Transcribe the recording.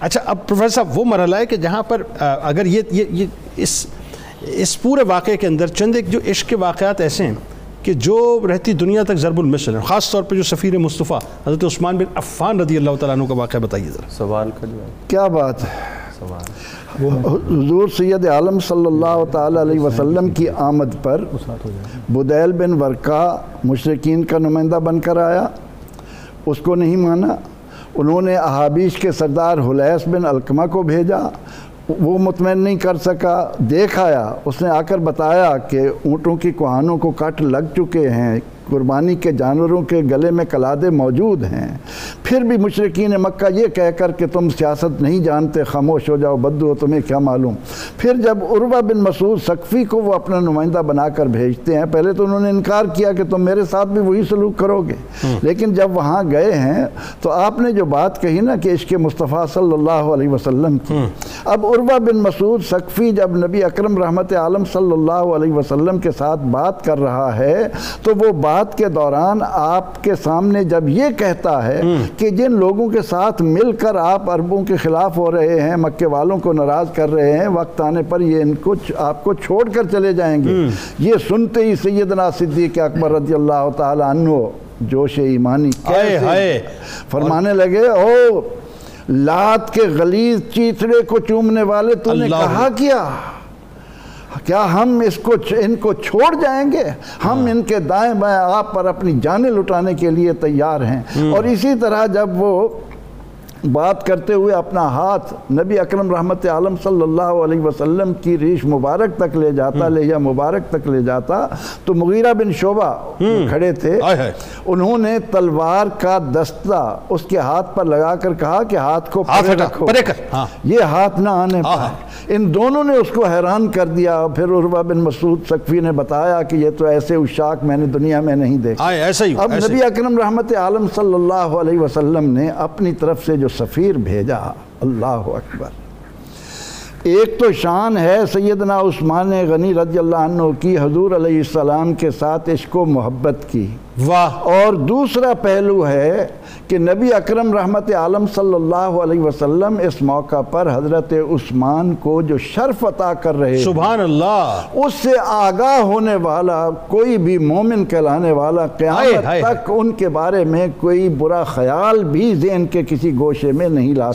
اچھا اب پروفیسر صاحب وہ مرحلہ ہے کہ جہاں پر اگر یہ یہ اس اس پورے واقعے کے اندر چند ایک جو عشق کے واقعات ایسے ہیں کہ جو رہتی دنیا تک ضرب المثل ہے خاص طور پہ جو سفیر مصطفیٰ حضرت عثمان بن عفان رضی اللہ تعالیٰ عنہ کا واقعہ بتائیے ذرا۔ سوال کا جواب۔ کیا بات ہے؟ حضور سید عالم صلی اللہ تعالیٰ علیہ وسلم کی آمد پر بدیل بن ورقا مشرقین کا نمائندہ بن کر آیا اس کو نہیں مانا؟ انہوں نے احابیش کے سردار حلیس بن القمہ کو بھیجا، وہ مطمئن نہیں کر سکا، دیکھ آیا، اس نے آ کر بتایا کہ اونٹوں کی کوہانوں کو کٹ لگ چکے ہیں قربانی کے جانوروں کے گلے میں کلادے موجود ہیں۔ پھر بھی مشرقین مکہ یہ کہہ کر کہ تم سیاست نہیں جانتے خاموش ہو جاؤ بدو ہو تمہیں کیا معلوم؟ پھر جب عروہ بن مسعود سقفی کو وہ اپنا نمائندہ بنا کر بھیجتے ہیں پہلے تو انہوں نے انکار کیا کہ تم میرے ساتھ بھی وہی سلوک کرو گے۔ لیکن جب وہاں گئے ہیں تو آپ نے جو بات کہی نا کہ عشق مصطفیٰ صلی اللہ علیہ وسلم کی۔ اب عروہ بن مسعود سقفی جب نبی اکرم رحمت عالم صلی اللہ علیہ وسلم کے ساتھ بات کر رہا ہے تو وہ بات بات کے دوران آپ کے سامنے جب یہ کہتا ہے کہ جن لوگوں کے ساتھ مل کر آپ عربوں کے خلاف ہو رہے ہیں مکے والوں کو ناراض کر رہے ہیں وقت آنے پر یہ ان کو آپ کو چھوڑ کر چلے جائیں گے۔ یہ سنتے ہی سیدنا صدیق اکبر رضی اللہ تعالیٰ عنہ جوش ایمانی فرمانے لگے او لات کے غلیظ چیتڑے کو چومنے والے تو نے کہا کیا؟ کیا ہم اس کو ان کو چھوڑ جائیں گے؟ ہم ہاں۔ ان کے دائیں بائیں آپ پر اپنی جانیں لٹانے کے لیے تیار ہیں۔ اور اسی طرح جب وہ بات کرتے ہوئے اپنا ہاتھ نبی اکرم رحمت عالم صلی اللہ علیہ وسلم کی ریش مبارک تک لے جاتا لے یا مبارک تک لے جاتا تو مغیرہ بن شعبہ کھڑے تھے۔ انہوں نے تلوار کا دستہ اس کے ہاتھ پر لگا کر کہا کہ ہاتھ کو پرے رکھو۔ ہاں۔ یہ ہاتھ نہ آنے پائے۔ ان دونوں نے اس کو حیران کر دیا۔ پھر عروہ بن مسعود سقفی نے بتایا کہ یہ تو ایسے اشاک میں نے دنیا میں نہیں دیکھا۔ اب نبی اکرم رحمت عالم صلی اللہ علیہ وسلم نے اپنی طرف سے جو سفیر بھیجا اللہ اکبر۔ ایک تو شان ہے سیدنا عثمان غنی رضی اللہ عنہ کی حضور علیہ السلام کے ساتھ عشق و محبت کی۔ واہ۔ اور دوسرا پہلو ہے کہ نبی اکرم رحمت عالم صلی اللہ علیہ وسلم اس موقع پر حضرت عثمان کو جو شرف عطا کر رہے سبحان اللہ۔ اس سے آگاہ ہونے والا کوئی بھی مومن کہلانے والا قیامت تک ان کے بارے میں کوئی برا خیال بھی ذہن کے کسی گوشے میں نہیں لا